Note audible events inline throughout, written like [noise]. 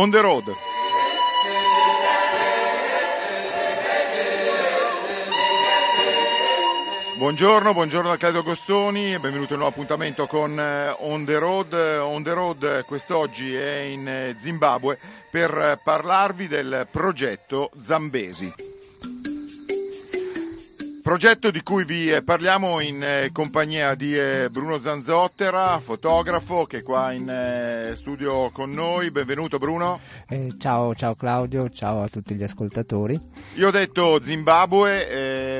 On the Road. Buongiorno, buongiorno da Claudio Agostoni e benvenuto a un nuovo appuntamento con eh, On the Road. On the Road quest'oggi è in eh, Zimbabwe per parlarvi del progetto Zambesi. Progetto di cui vi eh, parliamo in eh, compagnia di eh, Bruno Zanzottera, fotografo che è qua in studio con noi. Benvenuto Bruno. Eh, ciao, ciao Claudio, ciao a tutti gli ascoltatori. Io ho detto Zimbabwe,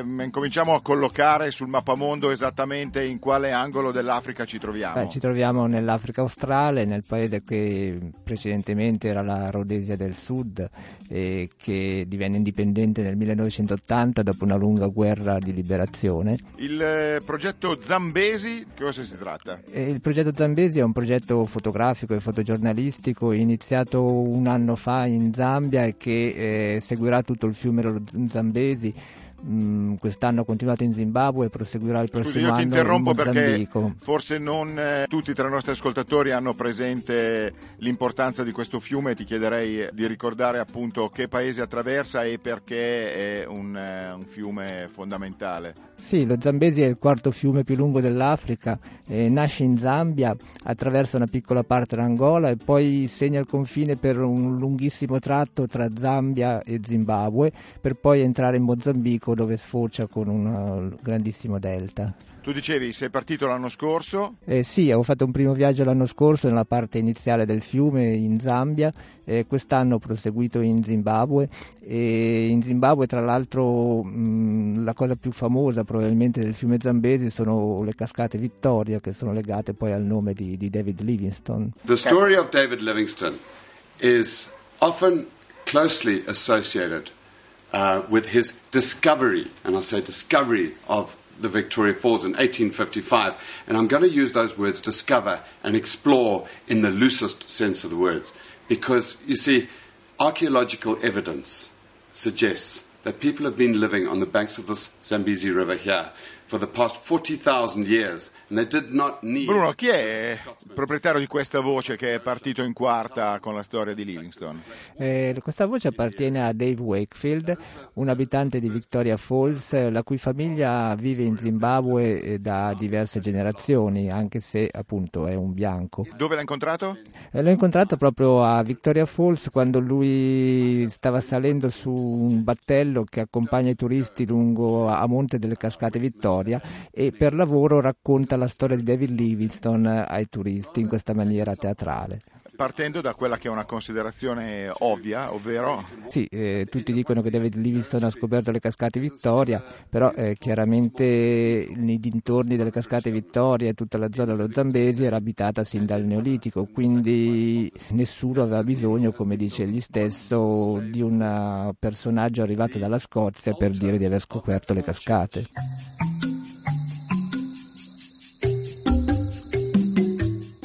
eh, incominciamo a collocare sul mappamondo esattamente in quale angolo dell'Africa ci troviamo. Beh, ci troviamo nell'Africa australe, nel paese che precedentemente era la Rhodesia del Sud e che divenne indipendente nel 1980 dopo una lunga guerra di liberazione. Il eh, progetto Zambesi, che cosa si tratta? Eh, il progetto Zambesi è un progetto fotografico e fotogiornalistico iniziato un anno fa in Zambia e che eh, seguirà tutto il fiume Zambesi Mm, quest'anno ha continuato in Zimbabwe e proseguirà il prossimo Scusi, io ti interrompo perché forse non eh, tutti tra i nostri ascoltatori hanno presente l'importanza di questo fiume ti chiederei di ricordare appunto che paese attraversa e perché è un, eh, un fiume fondamentale. Sì, lo Zambesi è il quarto fiume più lungo dell'Africa, eh, nasce in Zambia, attraversa una piccola parte dell'Angola e poi segna il confine per un lunghissimo tratto tra Zambia e Zimbabwe per poi entrare in Mozambico Messico dove sfocia con un grandissimo delta. Tu dicevi, sei partito l'anno scorso? Eh, sì, avevo fatto un primo viaggio l'anno scorso nella parte iniziale del fiume in Zambia, eh, quest'anno ho proseguito in Zimbabwe e in Zimbabwe tra l'altro mh, la cosa più famosa probabilmente del fiume Zambesi sono le cascate Vittoria che sono legate poi al nome di, di David Livingstone. The story of David Livingstone is often closely associated uh, with his discovery, and I say discovery of the Victoria Falls in 1855. And I'm going to use those words discover and explore in the loosest sense of the words. Because, you see, archaeological evidence suggests that people have been living on the banks of this Zambezi River here for the past 40,000 years and they did not need Bruno, chi è il proprietario di questa voce che è partito in quarta con la storia di Livingstone? Eh, questa voce appartiene a Dave Wakefield, un abitante di Victoria Falls, la cui famiglia vive in Zimbabwe eh, da diverse generazioni, anche se appunto è un bianco. Dove l'ha incontrato? Eh, l'ho incontrato proprio a Victoria Falls quando lui stava salendo su un battello che accompagna i turisti lungo a monte delle cascate Vittoria storia e per lavoro racconta la storia di David Livingstone ai turisti in questa maniera teatrale partendo da quella che è una considerazione ovvia, ovvero... Sì, eh, tutti dicono che David Livingstone ha scoperto le cascate Vittoria, però eh, chiaramente nei dintorni delle cascate Vittoria e tutta la zona dello Zambesi era abitata sin dal Neolitico, quindi nessuno aveva bisogno, come dice egli stesso, di un personaggio arrivato dalla Scozia per dire di aver scoperto le cascate.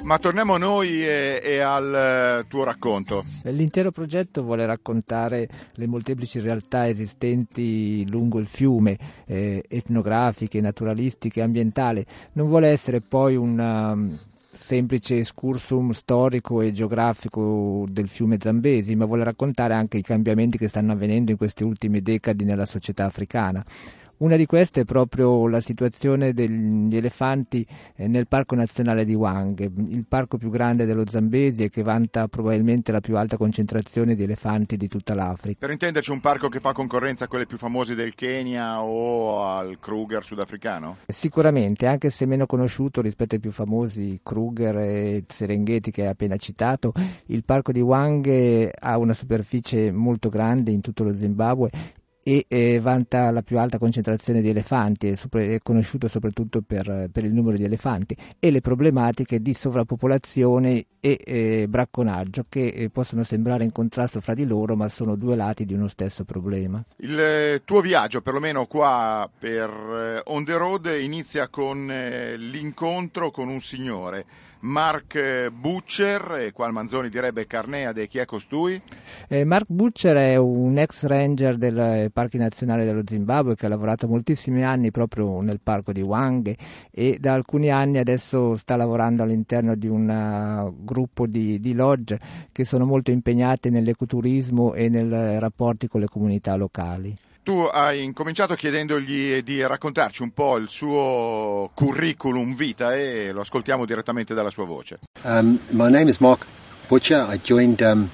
Ma torniamo a noi e, e, al eh, tuo racconto. L'intero progetto vuole raccontare le molteplici realtà esistenti lungo il fiume, eh, etnografiche, naturalistiche, ambientali. Non vuole essere poi un um, semplice escursum storico e geografico del fiume Zambesi, ma vuole raccontare anche i cambiamenti che stanno avvenendo in queste ultime decadi nella società africana. Una di queste è proprio la situazione degli elefanti eh, nel Parco Nazionale di Wang, il parco più grande dello Zambesi e che vanta probabilmente la più alta concentrazione di elefanti di tutta l'Africa. Per intenderci un parco che fa concorrenza a quelle più famose del Kenya o al Kruger sudafricano? Sicuramente, anche se meno conosciuto rispetto ai più famosi Kruger e Serengeti che hai appena citato, il parco di Wang ha una superficie molto grande in tutto lo Zimbabwe e eh, vanta la più alta concentrazione di elefanti, è, sopra, è conosciuto soprattutto per, per, il numero di elefanti e le problematiche di sovrappopolazione e eh, bracconaggio che eh, possono sembrare in contrasto fra di loro ma sono due lati di uno stesso problema. Il eh, tuo viaggio, perlomeno qua per eh, On the Road, inizia con eh, l'incontro con un signore Mark Butcher, e qua il Manzoni direbbe Carneade, chi è costui? Eh, Mark Butcher è un ex ranger del Parchi Nazionali dello Zimbabwe che ha lavorato moltissimi anni proprio nel parco di Wang e da alcuni anni adesso sta lavorando all'interno di un uh, gruppo di, di lodge che sono molto impegnate nell'ecoturismo e nei rapporti con le comunità locali. Tu hai incominciato chiedendogli di raccontarci un po' il suo curriculum vita e lo ascoltiamo direttamente dalla sua voce. Um, my name is Mark Um,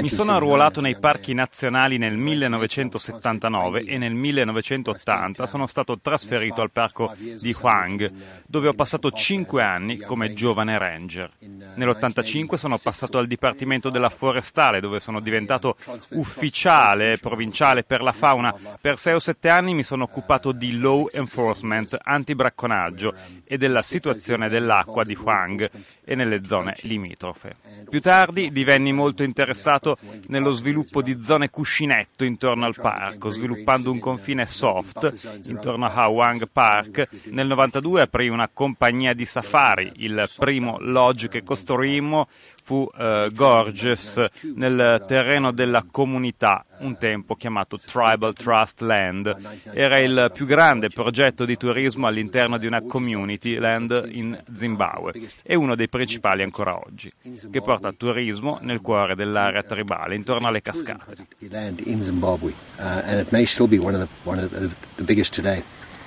Mi sono arruolato nei parchi nazionali nel 1979 e nel 1980 sono stato trasferito al parco di Huang, dove ho passato cinque anni come giovane ranger. Nell'85 sono passato al Dipartimento della Forestale, dove sono diventato ufficiale provinciale per la fauna. Per sei o sette anni mi sono occupato di law enforcement, antibracconaggio e della situazione dell'acqua di Huang nelle zone limitrofe. Più tardi divenni molto interessato nello sviluppo di zone cuscinetto intorno al parco, sviluppando un confine soft intorno a Hawang Park. Nel 92 aprì una compagnia di safari, il primo lodge che costruimmo fu eh, Gorges nel terreno della comunità, un tempo chiamato Tribal Trust Land. Era il più grande progetto di turismo all'interno di una community land in Zimbabwe e uno dei principali ancora oggi, che porta turismo nel cuore dell'area tribale, intorno alle cascate.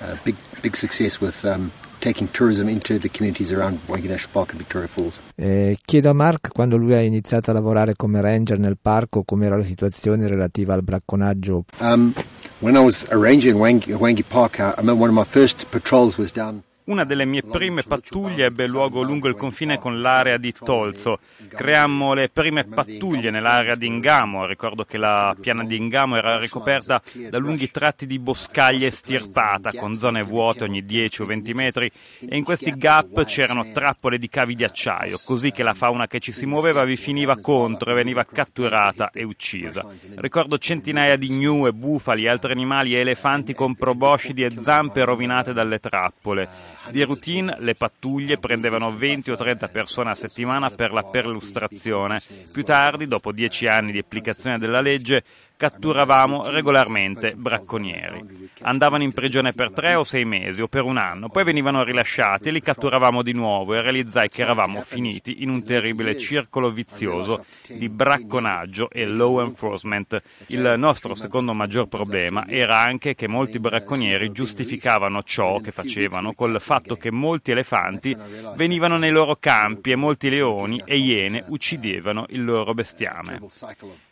Uh, big, big success with um, taking tourism into the communities around Wangi National Park and Victoria Falls. Eh, chiedo a Mark quando lui ha iniziato a lavorare come ranger nel parco com'era la situazione relativa al bracconaggio. Um, when I was a ranger in Wangi, Wangi Park, uh, I remember one of my first patrols was down una delle mie prime pattuglie ebbe luogo lungo il confine con l'area di Tolzo. Creammo le prime pattuglie nell'area di Ingamo. Ricordo che la piana di Ingamo era ricoperta da lunghi tratti di boscaglia estirpata, con zone vuote ogni 10 o 20 metri, e in questi gap c'erano trappole di cavi di acciaio, così che la fauna che ci si muoveva vi finiva contro e veniva catturata e uccisa. Ricordo centinaia di gnu e bufali, altri animali e elefanti con proboscidi e zampe rovinate dalle trappole. Di routine le pattuglie prendevano 20 o 30 persone a settimana per la perlustrazione. Più tardi, dopo dieci anni di applicazione della legge, catturavamo regolarmente bracconieri. Andavano in prigione per tre o sei mesi o per un anno, poi venivano rilasciati e li catturavamo di nuovo e realizzai che eravamo finiti in un terribile circolo vizioso di bracconaggio e law enforcement. Il nostro secondo maggior problema era anche che molti bracconieri giustificavano ciò che facevano col fatto che molti elefanti venivano nei loro campi e molti leoni e iene uccidevano il loro bestiame.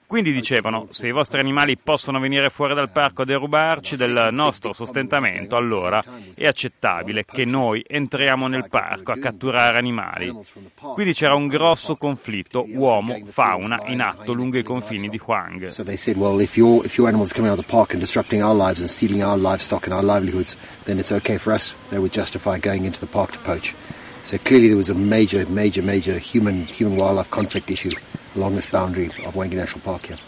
Quindi dicevano, se i vostri animali possono venire fuori dal parco a derubarci del nostro sostentamento, allora è accettabile che noi entriamo nel parco a catturare animali. Quindi c'era un grosso conflitto uomo-fauna in atto lungo i confini di Huang. So they said, well, if your, if your animals coming out of the park and disrupting our lives and stealing our livestock and our livelihoods, then it's okay for us. They would justify going. So clearly there was a major, major, major human, human wildlife conflict issue along this boundary of Wangi National Park here.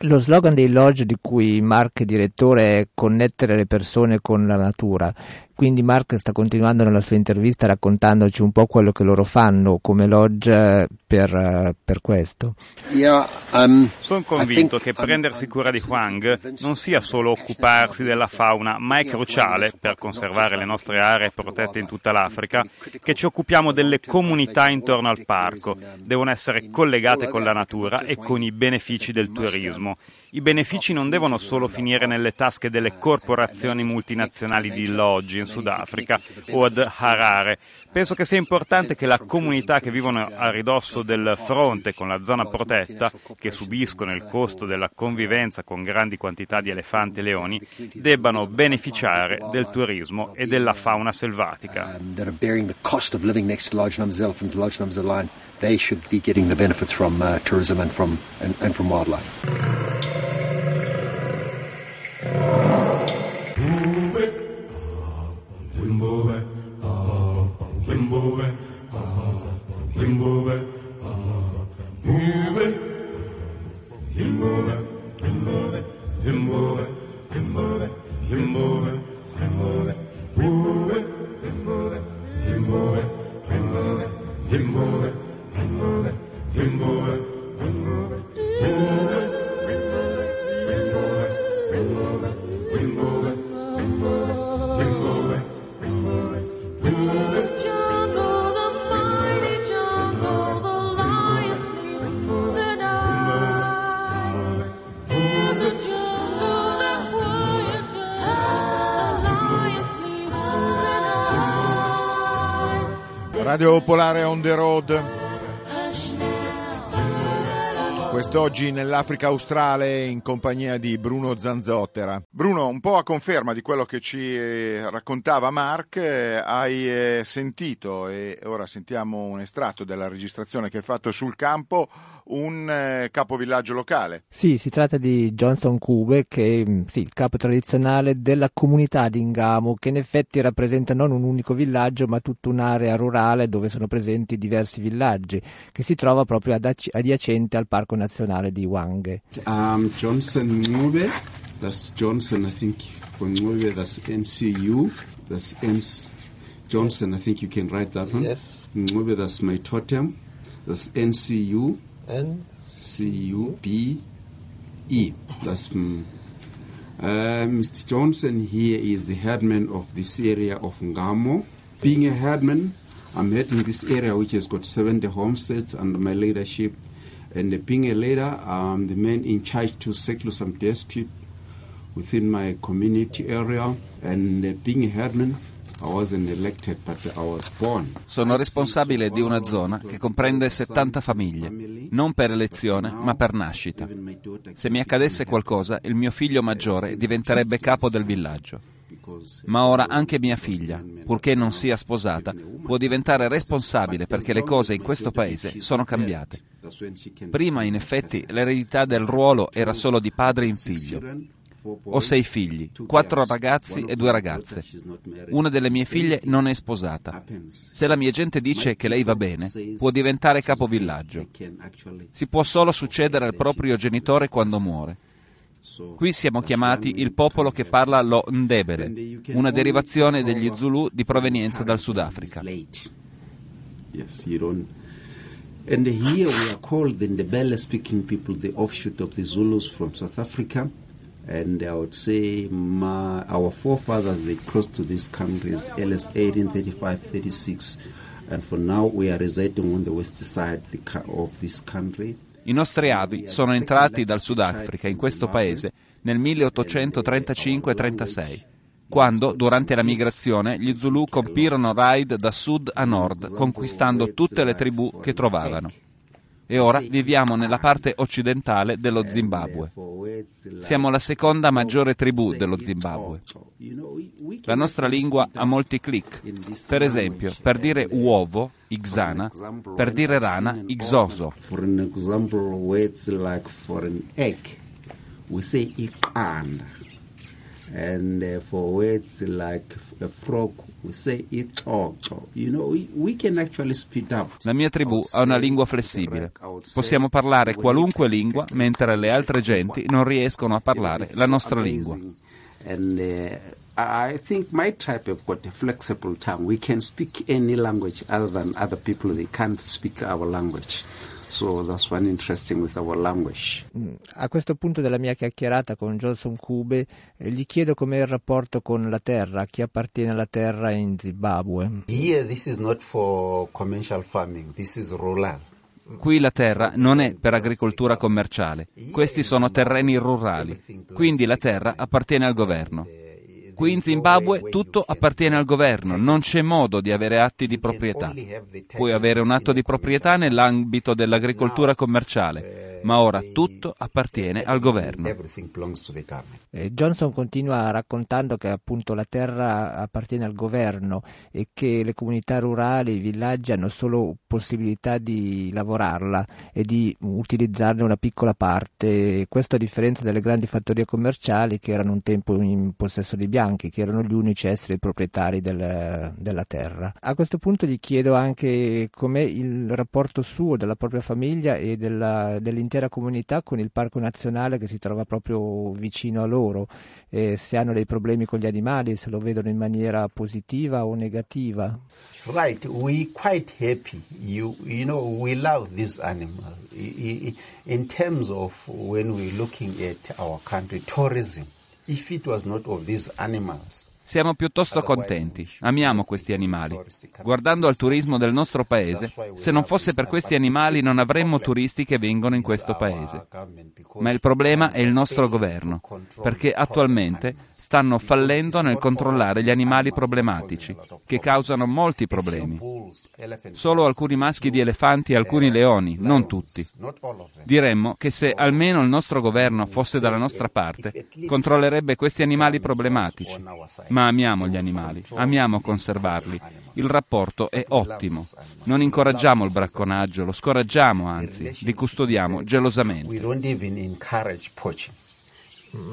Lo slogan dei lodge di cui Mark è direttore è connettere le persone con la natura quindi Mark sta continuando nella sua intervista raccontandoci un po' quello che loro fanno come lodge per, per questo. Yeah, um, Sono convinto che prendersi cura di Huang non sia solo occuparsi della fauna, ma è cruciale per conservare le nostre aree protette in tutta l'Africa che ci occupiamo delle comunità intorno al parco. Devono essere collegate con la natura e con i benefici del turismo. I benefici non devono solo finire nelle tasche delle corporazioni multinazionali di Lodge in Sudafrica o ad Harare. Penso che sia importante che la comunità che vivono a ridosso del fronte con la zona protetta, che subiscono il costo della convivenza con grandi quantità di elefanti e leoni, debbano beneficiare del turismo e della fauna selvatica. they should be getting the benefits from uh, tourism and from and, and from wildlife. Radio Popolare on the road. Quest'oggi nell'Africa australe in compagnia di Bruno Zanzottera. Bruno, un po' a conferma di quello che ci eh, raccontava Mark, eh, hai eh, sentito, e ora sentiamo un estratto della registrazione che hai fatto sul campo, un capovillaggio locale. Sì, si tratta di Johnson Cube, che è mm, sì, il capo tradizionale della comunità di Ingamo, che in effetti rappresenta non un unico villaggio, ma tutta un'area rurale dove sono presenti diversi villaggi, che si trova proprio adiacente al Parco Nazionale di Wange. Um, Johnson Ngube, that's Johnson, I think, for Ngube, that's NCU, that's NC, Johnson, I think you can write that one. Yes. Ngube, that's my totem, that's NCU. N C U B E. That's mm, uh, Mr. Johnson here is the headman of this area of Ngamo. Being a headman, I'm heading this area which has got 70 homesteads under my leadership. And being a leader, I'm the man in charge to settle some dispute within my community area. And uh, being a headman, Sono responsabile di una zona che comprende 70 famiglie, non per elezione ma per nascita. Se mi accadesse qualcosa, il mio figlio maggiore diventerebbe capo del villaggio. Ma ora anche mia figlia, purché non sia sposata, può diventare responsabile perché le cose in questo paese sono cambiate. Prima, in effetti, l'eredità del ruolo era solo di padre in figlio. Ho sei figli, quattro ragazzi e due ragazze. Una delle mie figlie non è sposata. Se la mia gente dice che lei va bene, può diventare capovillaggio. Si può solo succedere al proprio genitore quando muore. Qui siamo chiamati il popolo che parla lo Ndebele, una derivazione degli Zulu di provenienza dal Sudafrica. And here we are called the Ndebele speaking people, the offshoot of the Zulus from South Africa. And I would say my, our forefathers, they close to these countries, LS 1835, 36. And for now, we are residing on the west side of this country. I nostri avi sono entrati dal Sudafrica in questo paese nel 1835-36, quando, durante la migrazione, gli Zulu compirono raid da sud a nord, conquistando tutte le tribù che trovavano e ora viviamo nella parte occidentale dello Zimbabwe. Siamo la seconda maggiore tribù dello Zimbabwe. La nostra lingua ha molti click. Per esempio, per dire uovo, Ixana, per dire rana, Ixoso. We say Iqanda. And uh, for words like a frog, we say itoto. You know, we, we can actually speed up. La mia tribù ha una lingua flessibile. Possiamo parlare qualunque lingua, mentre le altre genti non riescono a parlare la nostra lingua. And uh, I think my tribe have got a flexible tongue. We can speak any language other than other people. They can't speak our language. So that's one interesting with our language. Mm, a questo punto della mia chiacchierata con Johnson Kube eh, gli chiedo com'è il rapporto con la terra, chi appartiene alla terra in Zimbabwe. Here this is not for commercial farming, this is rural. Qui la terra non è per agricoltura commerciale, questi sono terreni rurali, quindi la terra appartiene al governo. Qui in Zimbabwe tutto appartiene al governo, non c'è modo di avere atti di proprietà. Puoi avere un atto di proprietà nell'ambito dell'agricoltura commerciale, ma ora tutto appartiene al governo. Eh, Johnson continua raccontando che appunto la terra appartiene al governo e che le comunità rurali, i villaggi hanno solo possibilità di lavorarla e di utilizzarne una piccola parte, questo a differenza delle grandi fattorie commerciali che erano un tempo in possesso dei bianchi, che erano gli unici esseri proprietari del, della terra. A questo punto gli chiedo anche com'è il rapporto suo, della propria famiglia e della, dell'intera l'intera comunità con il parco nazionale che si trova proprio vicino a loro, eh, se hanno dei problemi con gli animali, se lo vedono in maniera positiva o negativa. Right, we quite happy. You, you know, we love these animals. In terms of when we're looking at our country, tourism, if it was not of these animals, Siamo piuttosto contenti, amiamo questi animali. Guardando al turismo del nostro paese, se non fosse per questi animali non avremmo turisti che vengono in questo paese. Ma il problema è il nostro governo, perché attualmente stanno fallendo nel controllare gli animali problematici, che causano molti problemi. Solo alcuni maschi di elefanti e alcuni leoni, non tutti. Diremmo che se almeno il nostro governo fosse dalla nostra parte, controllerebbe questi animali problematici ma amiamo gli animali, amiamo conservarli. Il rapporto è ottimo. Non incoraggiamo il bracconaggio, lo scoraggiamo, anzi, li custodiamo gelosamente.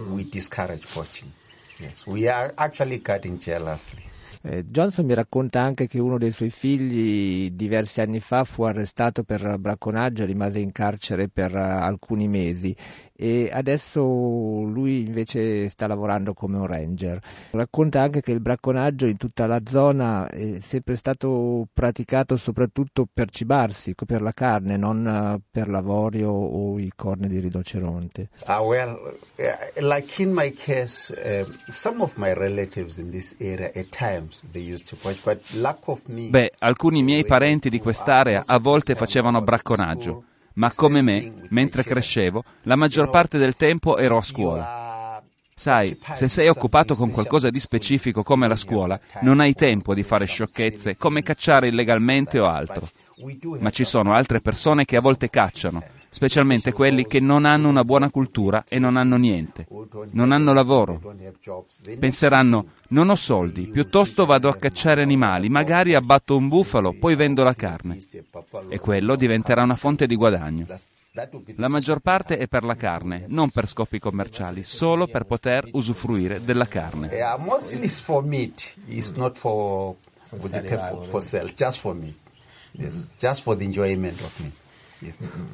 We discourage poaching. Yes, we are actually cutting jealously. Eh, Johnson mi racconta anche che uno dei suoi figli diversi anni fa fu arrestato per bracconaggio e rimase in carcere per uh, alcuni mesi e adesso lui invece sta lavorando come un ranger. Racconta anche che il bracconaggio in tutta la zona è sempre stato praticato soprattutto per cibarsi, per la carne, non uh, per l'avorio o i corni di rinoceronte. Uh, well, uh, like in my case, uh, some of my relatives in this area at times they used to watch, but lack of me. Beh, alcuni miei parenti di quest'area a volte facevano bracconaggio ma come me, mentre crescevo, la maggior parte del tempo ero a scuola. Sai, se sei occupato con qualcosa di specifico come la scuola, non hai tempo di fare sciocchezze come cacciare illegalmente o altro. Ma ci sono altre persone che a volte cacciano, specialmente quelli che non hanno una buona cultura e non hanno niente, non hanno lavoro. Penseranno, non ho soldi, piuttosto vado a cacciare animali, magari abbatto un bufalo, poi vendo la carne. E quello diventerà una fonte di guadagno. La maggior parte è per la carne, non per scopi commerciali, solo per poter usufruire della carne. For. It's not for, sale, just for meat. Yes, just for the enjoyment of meat.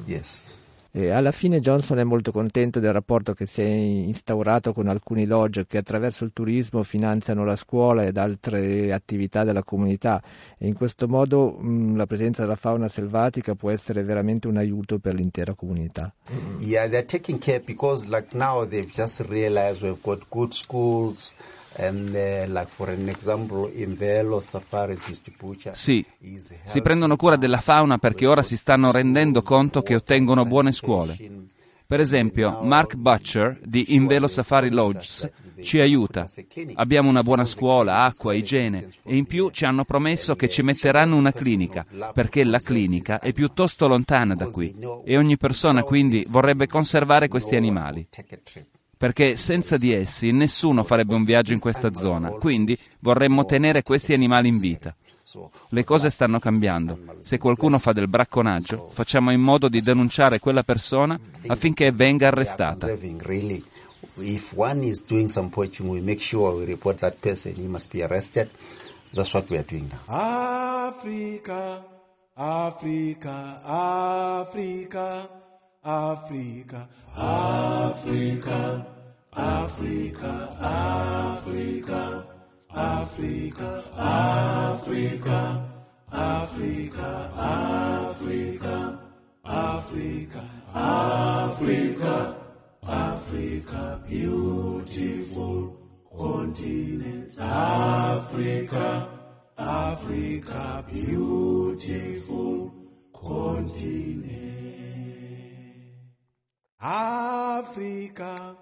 Yes. E alla fine Johnson è molto contento del rapporto che si è instaurato con alcuni lodge che attraverso il turismo finanziano la scuola ed altre attività della comunità e in questo modo mh, la presenza della fauna selvatica può essere veramente un aiuto per l'intera comunità. Yeah, they're taking care because like now they've just realized we've got good schools sì, si prendono cura della fauna perché ora si stanno rendendo conto che ottengono buone scuole. Per esempio, Mark Butcher di Invelo Safari Lodges ci aiuta. Abbiamo una buona scuola, acqua, igiene. e in più ci hanno promesso che ci metteranno una clinica, perché la clinica è piuttosto lontana da qui. e ogni persona quindi vorrebbe conservare questi animali perché senza di essi nessuno farebbe un viaggio in questa zona, quindi vorremmo tenere questi animali in vita. Le cose stanno cambiando. Se qualcuno fa del bracconaggio, facciamo in modo di denunciare quella persona affinché venga arrestata. If one is doing some poaching, we make sure we report that person, he must be arrested. That's what we are doing now. Africa, Africa, Africa. Africa, Africa, Africa, Africa, Africa, Africa, Africa, Africa, Africa, Africa, Africa, beautiful continent, Africa, Africa, beautiful continent. Africa.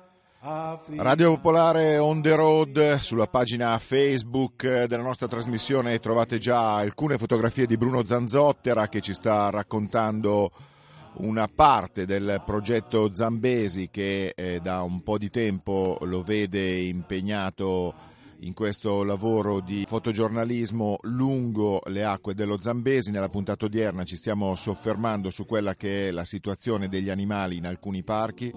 Radio Popolare on the road sulla pagina Facebook della nostra trasmissione trovate già alcune fotografie di Bruno Zanzottera che ci sta raccontando una parte del progetto Zambesi che eh, da un po' di tempo lo vede impegnato in questo lavoro di fotogiornalismo lungo le acque dello Zambesi. Nella puntata odierna ci stiamo soffermando su quella che è la situazione degli animali in alcuni parchi.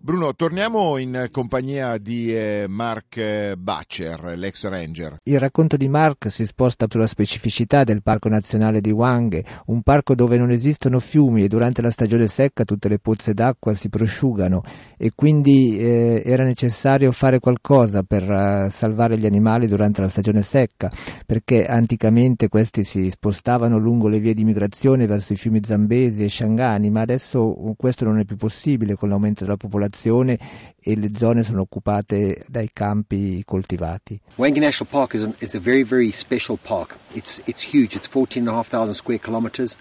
Bruno, torniamo in compagnia di eh, Mark Butcher, l'ex ranger. Il racconto di Mark si sposta sulla specificità del Parco Nazionale di Wang, un parco dove non esistono fiumi e durante la stagione secca tutte le pozze d'acqua si prosciugano e quindi eh, era necessario fare qualcosa per salvare gli animali durante la stagione secca, perché anticamente questi si spostavano lungo le vie di migrazione verso i fiumi Zambesi e Shangani, ma adesso questo non è più possibile con l'aumento della popolazione e le zone sono occupate dai campi coltivati. Wangi National Park is a, is a very very special park. It's it's huge. It's 14,500 square kilometers.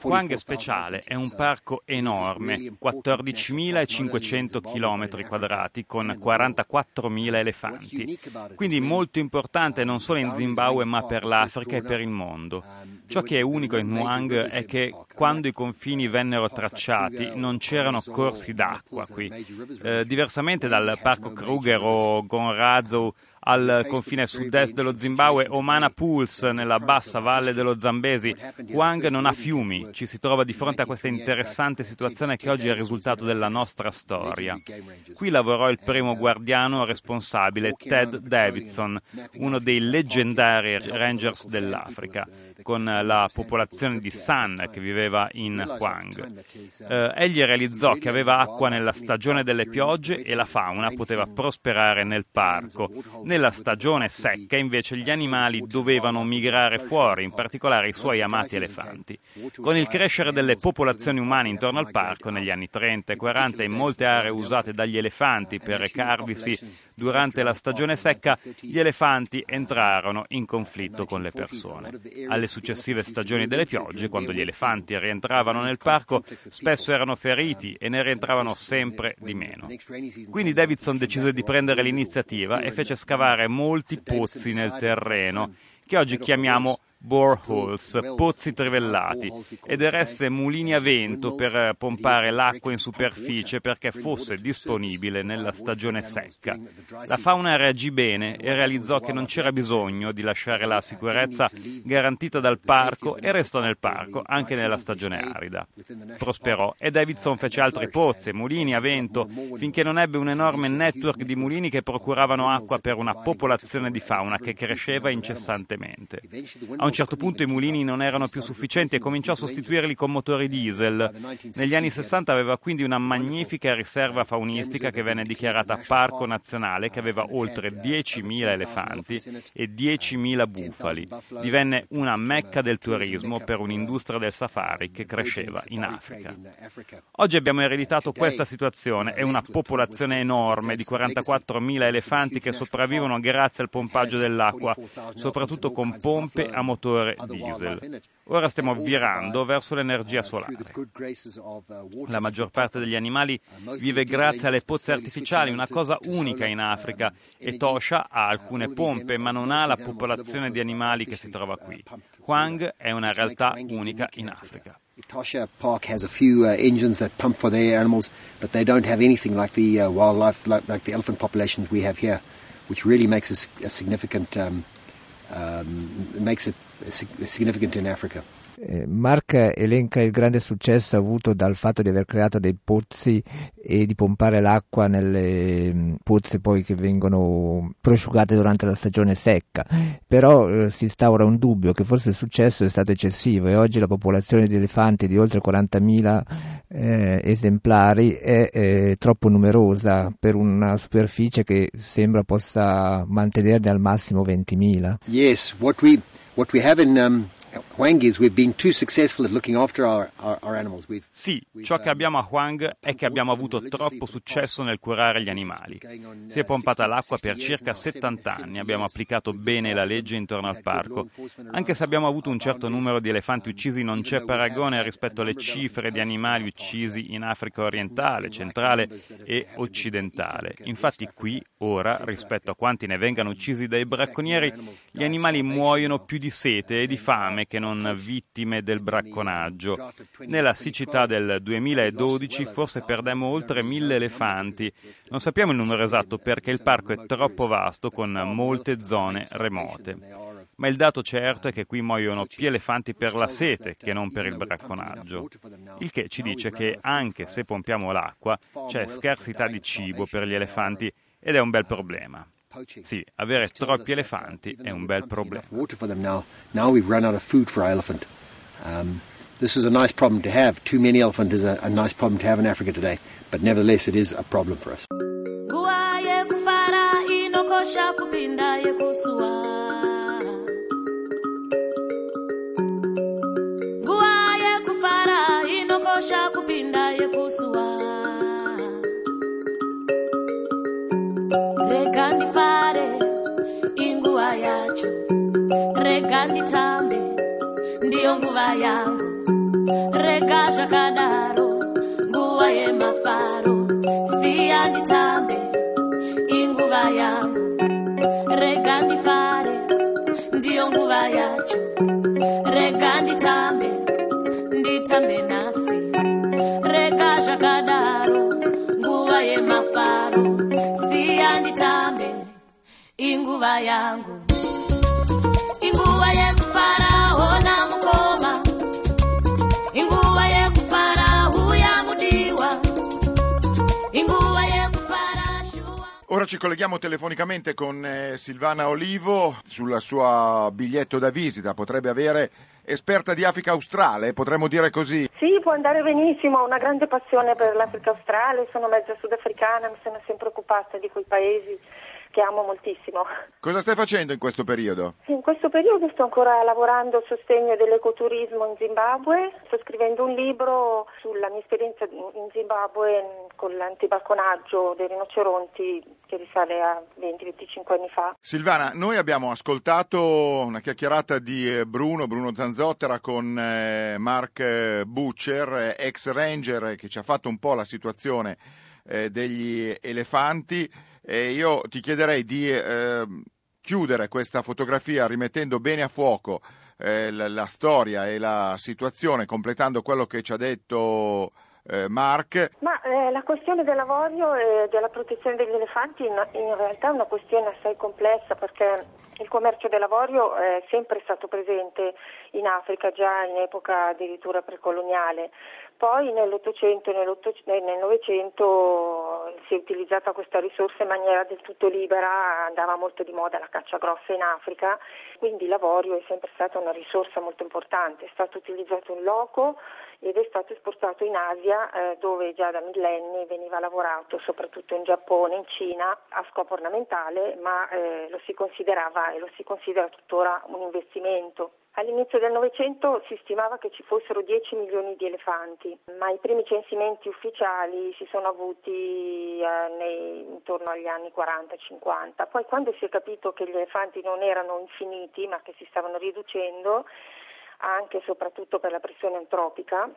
Quang è speciale, è un parco enorme, 14.500 km quadrati con 44.000 elefanti, quindi molto importante non solo in Zimbabwe ma per l'Africa e per il mondo. Ciò che è unico in Nwang è che quando i confini vennero tracciati non c'erano corsi d'acqua qui, eh, diversamente dal parco Kruger o Gonrazo al confine sud-est dello Zimbabwe o Mana Pools nella bassa valle dello Zambesi. Huang non ha fiumi, ci si trova di fronte a questa interessante situazione che oggi è il risultato della nostra storia. Qui lavorò il primo guardiano responsabile, Ted Davidson, uno dei leggendari rangers dell'Africa con la popolazione di San che viveva in Huang. Eh, egli realizzò che aveva acqua nella stagione delle piogge e la fauna poteva prosperare nel parco. Nella stagione secca invece gli animali dovevano migrare fuori, in particolare i suoi amati elefanti. Con il crescere delle popolazioni umane intorno al parco negli anni 30 e 40 in molte aree usate dagli elefanti per recarvisi durante la stagione secca, gli elefanti entrarono in conflitto con le persone. Alle successive stagioni delle piogge, quando gli elefanti rientravano nel parco, spesso erano feriti e ne rientravano sempre di meno. Quindi Davidson decise di prendere l'iniziativa e fece scavare molti pozzi nel terreno, che oggi chiamiamo boreholes, pozzi trivellati, ed eresse mulini a vento per pompare l'acqua in superficie perché fosse disponibile nella stagione secca. La fauna reagì bene e realizzò che non c'era bisogno di lasciare la sicurezza garantita dal parco e restò nel parco anche nella stagione arida. Prosperò e Davidson fece altri pozzi mulini a vento finché non ebbe un enorme network di mulini che procuravano acqua per una popolazione di fauna che cresceva incessantemente. A un certo punto i mulini non erano più sufficienti e cominciò a sostituirli con motori diesel. Negli anni 60 aveva quindi una magnifica riserva faunistica che venne dichiarata parco nazionale che aveva oltre 10.000 elefanti e 10.000 bufali. Divenne una mecca del turismo per un'industria del safari che cresceva in Africa. Oggi abbiamo ereditato questa situazione e una popolazione enorme di 44.000 elefanti che sopravvivono grazie al pompaggio dell'acqua, soprattutto con pompe a motore diesel. Ora stiamo virando verso l'energia solare. La maggior parte degli animali vive grazie alle pozze artificiali, una cosa unica in Africa, e Tosha ha alcune pompe, ma non ha la popolazione di animali che si trova qui. Huang è una realtà unica in Africa. Tosha Park has a few uh, engines that pump for their animals, but they don't have anything like the uh, wildlife, like, like, the elephant populations we have here, which really makes a, a significant, um, um, makes it significant in Africa. Eh, Mark elenca il grande successo avuto dal fatto di aver creato dei pozzi e di pompare l'acqua nelle mm, pozze poi che vengono prosciugate durante la stagione secca, però eh, si instaura un dubbio che forse il successo è stato eccessivo e oggi la popolazione di elefanti di oltre 40.000 eh, esemplari è eh, troppo numerosa per una superficie che sembra possa mantenerne al massimo 20.000. Yes, what we what we have in um, Huang is we've been too successful at looking after our, our, our animals. We've, sì, ciò che abbiamo a Huang è che abbiamo avuto troppo successo nel curare gli animali. Si è pompata l'acqua per circa 70 anni, abbiamo applicato bene la legge intorno al parco. Anche se abbiamo avuto un certo numero di elefanti uccisi, non c'è paragone rispetto alle cifre di animali uccisi in Africa orientale, centrale e occidentale. Infatti qui, ora, rispetto a quanti ne vengano uccisi dai bracconieri, gli animali muoiono più di sete e di fame che non vittime del bracconaggio. Nella siccità del 2012 forse perdemmo oltre mille elefanti. Non sappiamo il numero esatto perché il parco è troppo vasto con molte zone remote. Ma il dato certo è che qui muoiono più elefanti per la sete che non per il bracconaggio. Il che ci dice che anche se pompiamo l'acqua c'è scarsità di cibo per gli elefanti ed è un bel problema. Sì, avere troppi elefanti è un bel problema. Um, this is a nice problem to have. Too many elephants is a, a nice problem to have in Africa today, but nevertheless it is a problem for us. Inguva yacho. Rega nditambe ndiyo nguva yangu. Rega zvakadaro nguva yemafaro. Siya nditambe inguva yangu. Rega ndifare ndiyo nguva yacho. Rega nditambe nditambe nasi. Rega zvakadaro inguva yangu. Inguva yekufara ona mukoma. Inguva yekufara uya mudiwa. Inguva yekufara shuwa. Ora ci colleghiamo telefonicamente con eh, Silvana Olivo sul suo biglietto da visita, potrebbe avere esperta di Africa australe, potremmo dire così. Sì, può andare benissimo, ho una grande passione per l'Africa australe, sono mezza sudafricana, mi sono sempre occupata di quei paesi amo moltissimo. Cosa stai facendo in questo periodo? In questo periodo sto ancora lavorando a sostegno dell'ecoturismo in Zimbabwe, sto scrivendo un libro sulla mia esperienza in Zimbabwe con l'antibacconaggio dei rinoceronti che risale a 20-25 anni fa. Silvana, noi abbiamo ascoltato una chiacchierata di eh, Bruno, Bruno Zanzottera con eh, Mark Butcher, ex ranger, eh, che ci ha fatto un po' la situazione eh, degli elefanti. E io ti chiederei di eh, chiudere questa fotografia rimettendo bene a fuoco eh, la, la storia e la situazione, completando quello che ci ha detto eh, Mark. Ma eh, la questione dell'avorio e della protezione degli elefanti in, in realtà è una questione assai complessa perché il commercio dell'avorio è sempre stato presente in Africa già in epoca addirittura precoloniale. Poi nell'Ottocento e nel Novecento si è utilizzata questa risorsa in maniera del tutto libera, andava molto di moda la caccia grossa in Africa, quindi l'avorio è sempre stata una risorsa molto importante, è stato utilizzato in loco ed è stato esportato in Asia eh, dove già da millenni veniva lavorato, soprattutto in Giappone, in Cina, a scopo ornamentale, ma eh, lo si considerava e lo si considera tuttora un investimento. All'inizio del Novecento si stimava che ci fossero 10 milioni di elefanti, ma i primi censimenti ufficiali si sono avuti eh, nei, intorno agli anni 40-50. Poi quando si è capito che gli elefanti non erano infiniti, ma che si stavano riducendo, anche e soprattutto per la pressione antropica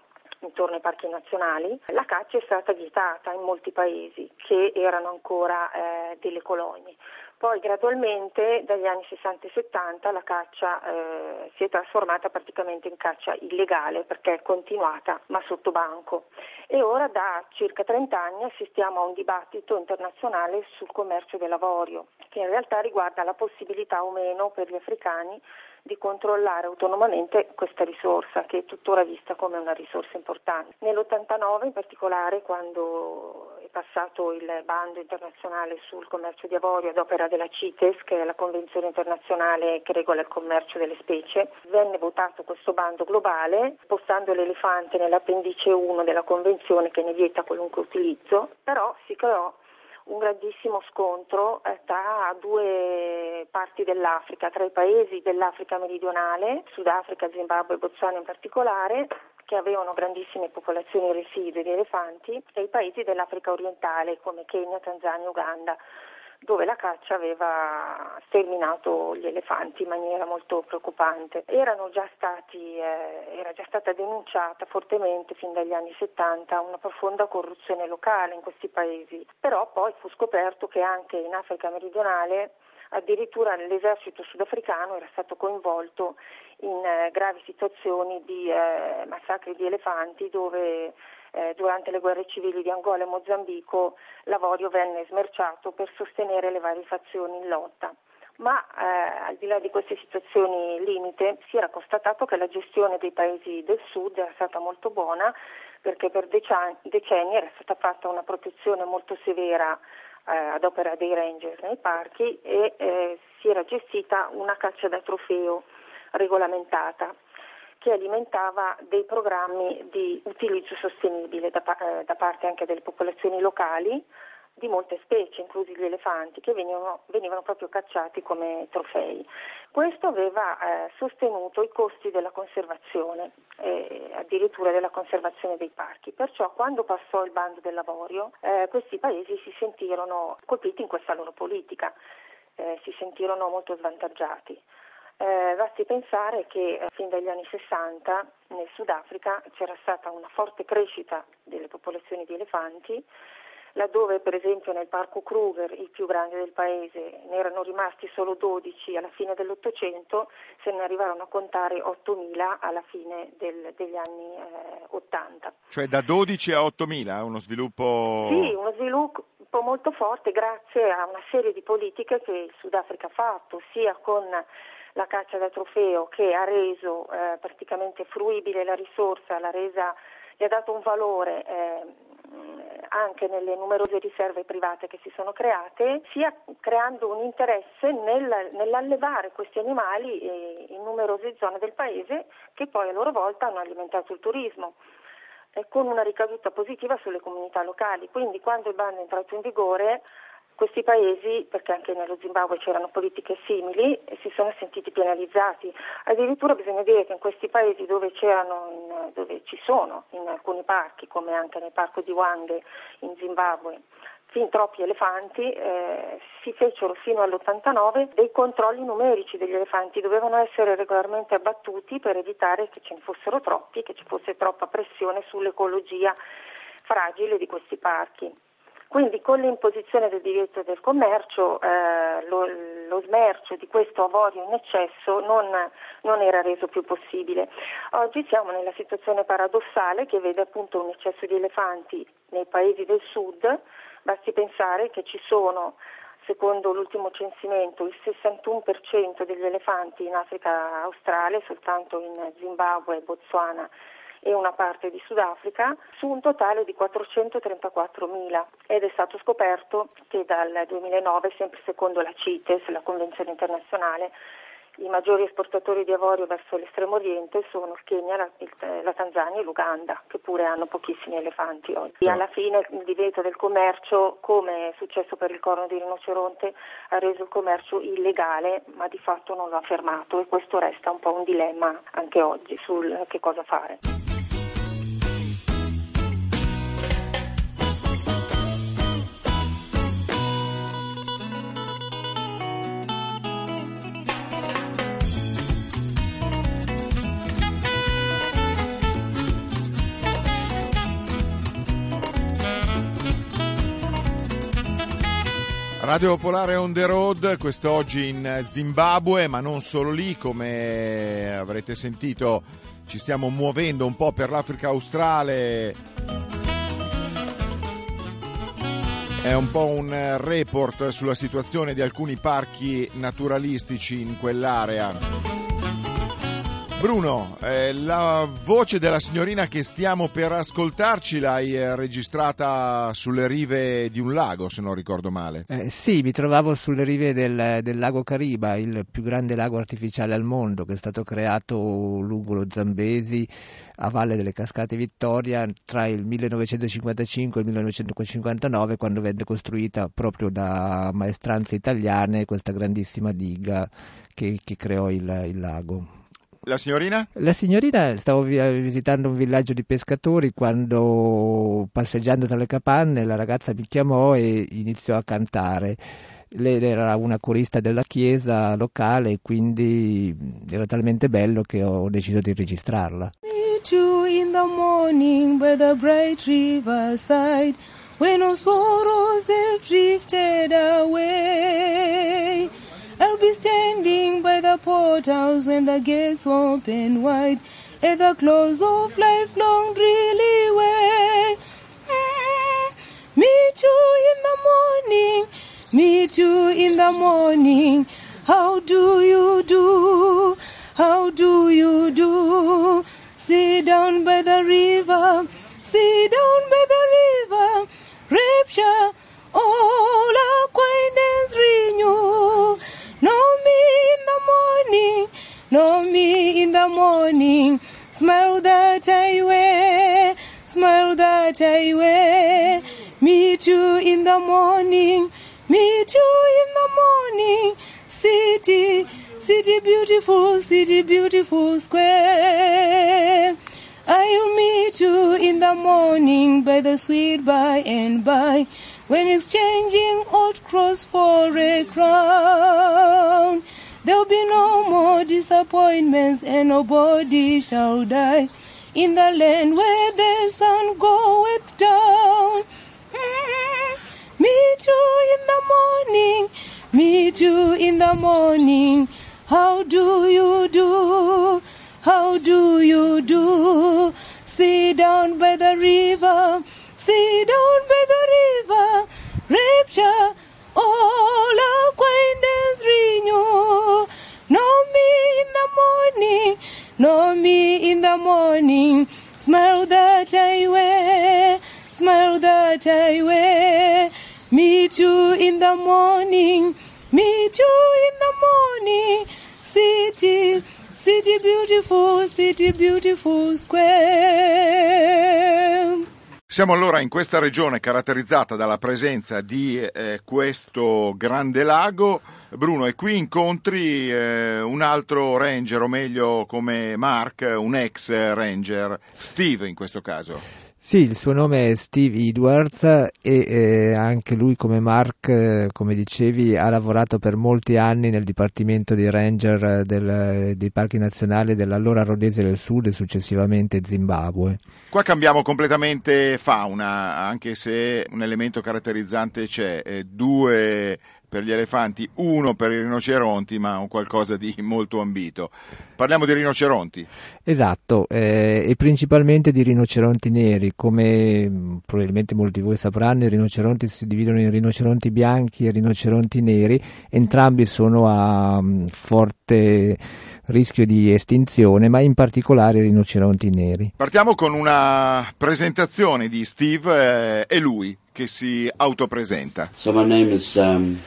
intorno ai parchi nazionali, la caccia è stata vietata in molti paesi che erano ancora eh, delle colonie. Poi gradualmente dagli anni 60 e 70 la caccia eh, si è trasformata praticamente in caccia illegale perché è continuata ma sotto banco e ora da circa 30 anni assistiamo a un dibattito internazionale sul commercio dell'avorio che in realtà riguarda la possibilità o meno per gli africani di controllare autonomamente questa risorsa che è tuttora vista come una risorsa importante. Nell'89 in particolare quando è passato il bando internazionale sul commercio di avorio ad opera della CITES, che è la convenzione internazionale che regola il commercio delle specie, venne votato questo bando globale spostando l'elefante nell'appendice 1 della convenzione che ne vieta qualunque utilizzo, però si creò un grandissimo scontro eh, tra due parti dell'Africa, tra i paesi dell'Africa meridionale, Sudafrica, Zimbabwe e Botswana in particolare, che avevano grandissime popolazioni residue di elefanti, e i paesi dell'Africa orientale come Kenya, Tanzania e Uganda dove la caccia aveva sterminato gli elefanti in maniera molto preoccupante. Già stati, eh, era già stata denunciata fortemente fin dagli anni 70 una profonda corruzione locale in questi paesi, però poi fu scoperto che anche in Africa meridionale addirittura l'esercito sudafricano era stato coinvolto in eh, gravi situazioni di eh, massacri di elefanti dove eh, durante le guerre civili di Angola e Mozambico l'avorio venne smerciato per sostenere le varie fazioni in lotta. Ma eh, al di là di queste situazioni limite si era constatato che la gestione dei paesi del sud era stata molto buona perché per decenni era stata fatta una protezione molto severa eh, ad opera dei ranger nei parchi e eh, si era gestita una caccia da trofeo regolamentata che alimentava dei programmi di utilizzo sostenibile da, eh, da parte anche delle popolazioni locali di molte specie, inclusi gli elefanti, che venivano, venivano proprio cacciati come trofei. Questo aveva eh, sostenuto i costi della conservazione, eh, addirittura della conservazione dei parchi. Perciò quando passò il bando del lavorio, eh, questi paesi si sentirono colpiti in questa loro politica, eh, si sentirono molto svantaggiati. Eh, basti pensare che eh, fin dagli anni 60 nel Sudafrica c'era stata una forte crescita delle popolazioni di elefanti, laddove per esempio nel parco Kruger, il più grande del paese, ne erano rimasti solo 12 alla fine dell'Ottocento, se ne arrivarono a contare 8.000 alla fine del, degli anni eh, 80. Cioè da 12 a 8.000, uno sviluppo... Sì, uno sviluppo molto forte grazie a una serie di politiche che il Sudafrica ha fatto, sia con la caccia da trofeo che ha reso eh, praticamente fruibile la risorsa, l'ha resa, gli ha dato un valore eh, anche nelle numerose riserve private che si sono create, sia creando un interesse nel, nell'allevare questi animali eh, in numerose zone del paese che poi a loro volta hanno alimentato il turismo con una ricaduta positiva sulle comunità locali. Quindi quando il bando è entrato in vigore questi paesi, perché anche nello Zimbabwe c'erano politiche simili, si sono sentiti penalizzati. Addirittura bisogna dire che in questi paesi dove, in, dove ci sono in alcuni parchi, come anche nel parco di Wande in Zimbabwe, fin troppi elefanti, eh, si fecero fino all'89 dei controlli numerici degli elefanti, dovevano essere regolarmente abbattuti per evitare che ce ne fossero troppi, che ci fosse troppa pressione sull'ecologia fragile di questi parchi. Quindi con l'imposizione del divieto del commercio eh, lo, lo, smercio di questo avorio in eccesso non, non, era reso più possibile. Oggi siamo nella situazione paradossale che vede appunto un eccesso di elefanti nei paesi del sud, basti pensare che ci sono secondo l'ultimo censimento il 61% degli elefanti in Africa australe, soltanto in Zimbabwe, Botswana e una parte di Sudafrica su un totale di 434.000 ed è stato scoperto che dal 2009, sempre secondo la CITES, la Convenzione internazionale, i maggiori esportatori di avorio verso l'estremo oriente sono il Kenya, la, il, la Tanzania e l'Uganda, che pure hanno pochissimi elefanti oggi. E alla fine il divieto del commercio, come è successo per il corno di rinoceronte, ha reso il commercio illegale, ma di fatto non lo ha fermato e questo resta un po' un dilemma anche oggi sul che cosa fare. Radio Popolare on the road, quest'oggi in Zimbabwe, ma non solo lì, come avrete sentito ci stiamo muovendo un po' per l'Africa australe. È un po' un report sulla situazione di alcuni parchi naturalistici in quell'area. Bruno, eh, la voce della signorina che stiamo per ascoltarci l'hai eh, registrata sulle rive di un lago, se non ricordo male. Eh, sì, mi trovavo sulle rive del, del, lago Cariba, il più grande lago artificiale al mondo, che è stato creato lungo lo Zambesi a valle delle Cascate Vittoria tra il 1955 e il 1959, quando venne costruita proprio da maestranze italiane questa grandissima diga che, che creò il, il lago. La signorina? La signorina stavo visitando un villaggio di pescatori quando passeggiando tra le capanne la ragazza mi chiamò e iniziò a cantare. Lei era una corista della chiesa locale, quindi era talmente bello che ho deciso di registrarla. Meet you in the morning by the bright riverside when all sorrows have drifted the portals when the gates open wide at the close of lifelong dreary way. Mm, meet you in the morning, meet you in the morning. How do you do? How do you do? Sit down by the river, sit down by the river, rapture, all in the morning. Smile that I wear, smile that I wear. Me you in the morning, meet you in the morning, city, city beautiful, city beautiful square. I'll meet you in the morning by the sweet by and by, when exchanging old cross for a crown. There'll be no more disappointments, and nobody shall die in the land where the sun goeth down. Mm, meet you in the morning, meet you in the morning. How do you do? How do you do? Sit down by the river, sit down by the river, rapture, all acquaintance renew. Know me in the morning, know me in the morning. Smile that I wear, smile that I wear. Meet you in the morning, meet you in the morning. City, city beautiful, city beautiful square. Siamo allora in questa regione caratterizzata dalla presenza di eh, questo grande lago. Bruno, e qui incontri eh, un altro ranger, o meglio come Mark, un ex ranger, Steve in questo caso. Sì, il suo nome è Steve Edwards e eh, anche lui come Mark, eh, come dicevi, ha lavorato per molti anni nel Dipartimento dei Ranger del, dei Parchi Nazionali dell'allora Rhodesia del Sud e successivamente Zimbabwe. Qua cambiamo completamente fauna, anche se un elemento caratterizzante c'è, eh, due per gli elefanti, uno per i rinoceronti, ma un qualcosa di [laughs] molto ambito. Parliamo di rinoceronti. Esatto, eh, e principalmente di rinoceronti neri, come mm, probabilmente molti di voi sapranno, i rinoceronti si dividono in rinoceronti bianchi e rinoceronti neri, entrambi sono a um, forte rischio di estinzione, ma in particolare i rinoceronti neri. Partiamo con una presentazione di Steve, eh, è lui che si autopresenta. So my name is um...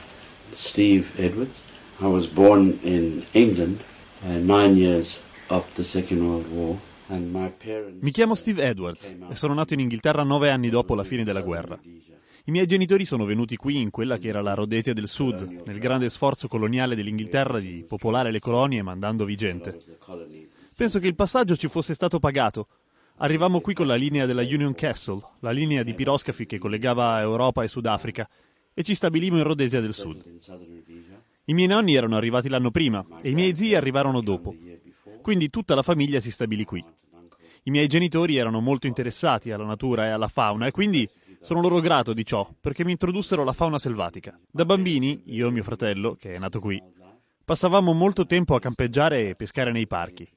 Steve Edwards. I was born in England uh, nine years after the Second World War. Mi chiamo Steve Edwards e sono nato in Inghilterra nove anni dopo la fine della guerra. I miei genitori sono venuti qui in quella che era la Rhodesia del Sud, nel grande sforzo coloniale dell'Inghilterra di popolare le colonie mandandovi gente. Penso che il passaggio ci fosse stato pagato. Arrivammo qui con la linea della Union Castle, la linea di piroscafi che collegava Europa e Sudafrica, e ci stabilimmo in Rhodesia del Sud. I miei nonni erano arrivati l'anno prima e i miei zii arrivarono dopo, quindi tutta la famiglia si stabilì qui. I miei genitori erano molto interessati alla natura e alla fauna e quindi sono loro grato di ciò perché mi introdussero la fauna selvatica. Da bambini, io e mio fratello, che è nato qui, passavamo molto tempo a campeggiare e pescare nei parchi.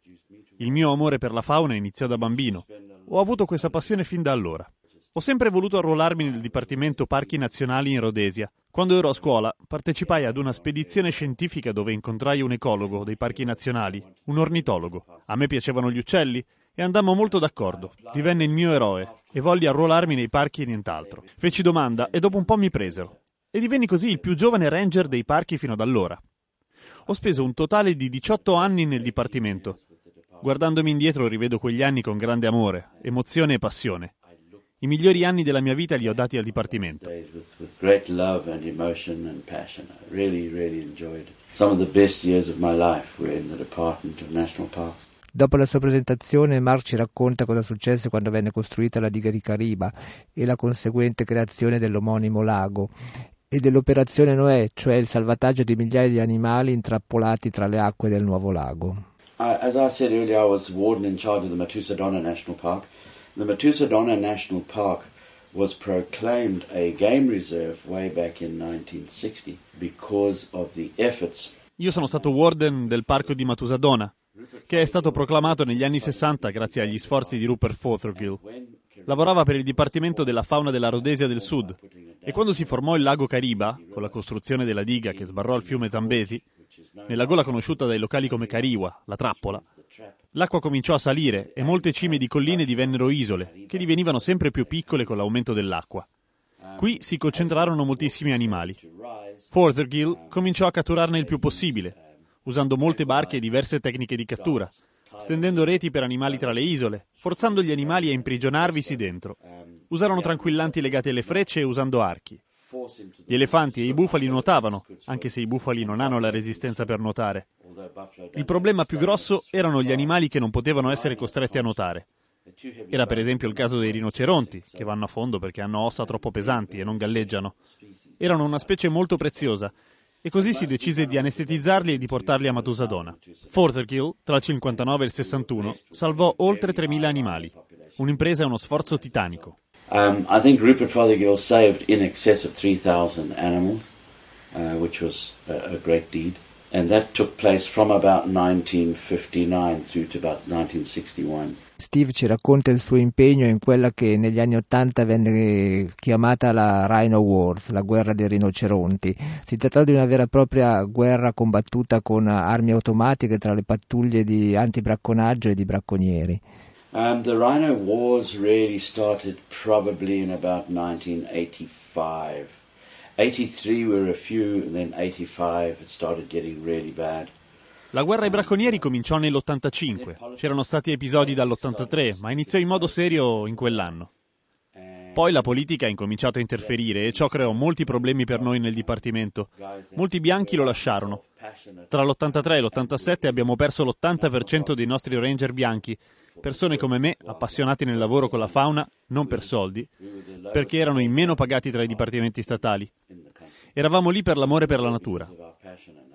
Il mio amore per la fauna iniziò da bambino. Ho avuto questa passione fin da allora. Ho sempre voluto arruolarmi nel Dipartimento Parchi Nazionali in Rhodesia. Quando ero a scuola, partecipai ad una spedizione scientifica dove incontrai un ecologo dei parchi nazionali, un ornitologo. A me piacevano gli uccelli e andammo molto d'accordo. Divenne il mio eroe e volli arruolarmi nei parchi e nient'altro. Feci domanda e dopo un po' mi presero. E divenni così il più giovane ranger dei parchi fino ad allora. Ho speso un totale di 18 anni nel Dipartimento. Guardandomi indietro rivedo quegli anni con grande amore, emozione e passione. I migliori anni della mia vita li ho dati al Dipartimento. Dopo la sua presentazione, Mark ci racconta cosa successe quando venne costruita la diga di Cariba e la conseguente creazione dell'omonimo lago e dell'operazione Noè, cioè il salvataggio di migliaia di animali intrappolati tra le acque del nuovo lago. Uh, as I said earlier, I was warden in charge of the Matusadonna National Park. The Matusadonna National Park was proclaimed a game reserve way back in 1960 because of the efforts. Io sono stato warden del parco di Matusadona, che è stato proclamato negli anni 60 grazie agli sforzi di Rupert Fothergill. Lavorava per il Dipartimento della Fauna della Rhodesia del Sud e quando si formò il lago Cariba, con la costruzione della diga che sbarrò il fiume Zambesi, nella gola conosciuta dai locali come Cariwa, la trappola, L'acqua cominciò a salire e molte cime di colline divennero isole, che divenivano sempre più piccole con l'aumento dell'acqua. Qui si concentrarono moltissimi animali. Fothergill cominciò a catturarne il più possibile, usando molte barche e diverse tecniche di cattura, stendendo reti per animali tra le isole, forzando gli animali a imprigionarvisi dentro. Usarono tranquillanti legati alle frecce e usando archi. Gli elefanti e i bufali nuotavano, anche se i bufali non hanno la resistenza per nuotare. Il problema più grosso erano gli animali che non potevano essere costretti a nuotare. Era per esempio il caso dei rinoceronti, che vanno a fondo perché hanno ossa troppo pesanti e non galleggiano. Erano una specie molto preziosa e così si decise di anestetizzarli e di portarli a Matusadona. Fothergill, tra il 59 e il 61, salvò oltre 3.000 animali. Un'impresa e uno sforzo titanico. Um, I think Rupert Fothergill saved in excess of 3,000 animals, uh, which was a, a great deed. And that took place from about 1959 through to about 1961. Steve ci racconta il suo impegno in quella che negli anni Ottanta venne chiamata la Rhino Wars, la guerra dei rinoceronti. Si trattò di una vera e propria guerra combattuta con armi automatiche tra le pattuglie di antibracconaggio e di bracconieri. Um, the Rhino Wars really started probably in about 1985. 83 were a few, and then 85 it started getting really bad. La guerra ai bracconieri cominciò nell'85. C'erano stati episodi dall'83, ma iniziò in modo serio in quell'anno. Poi la politica ha incominciato a interferire e ciò creò molti problemi per noi nel Dipartimento. Molti bianchi lo lasciarono. Tra l'83 e l'87 abbiamo perso l'80% dei nostri ranger bianchi, persone come me, appassionati nel lavoro con la fauna, non per soldi, perché erano i meno pagati tra i dipartimenti statali. Eravamo lì per l'amore per la natura.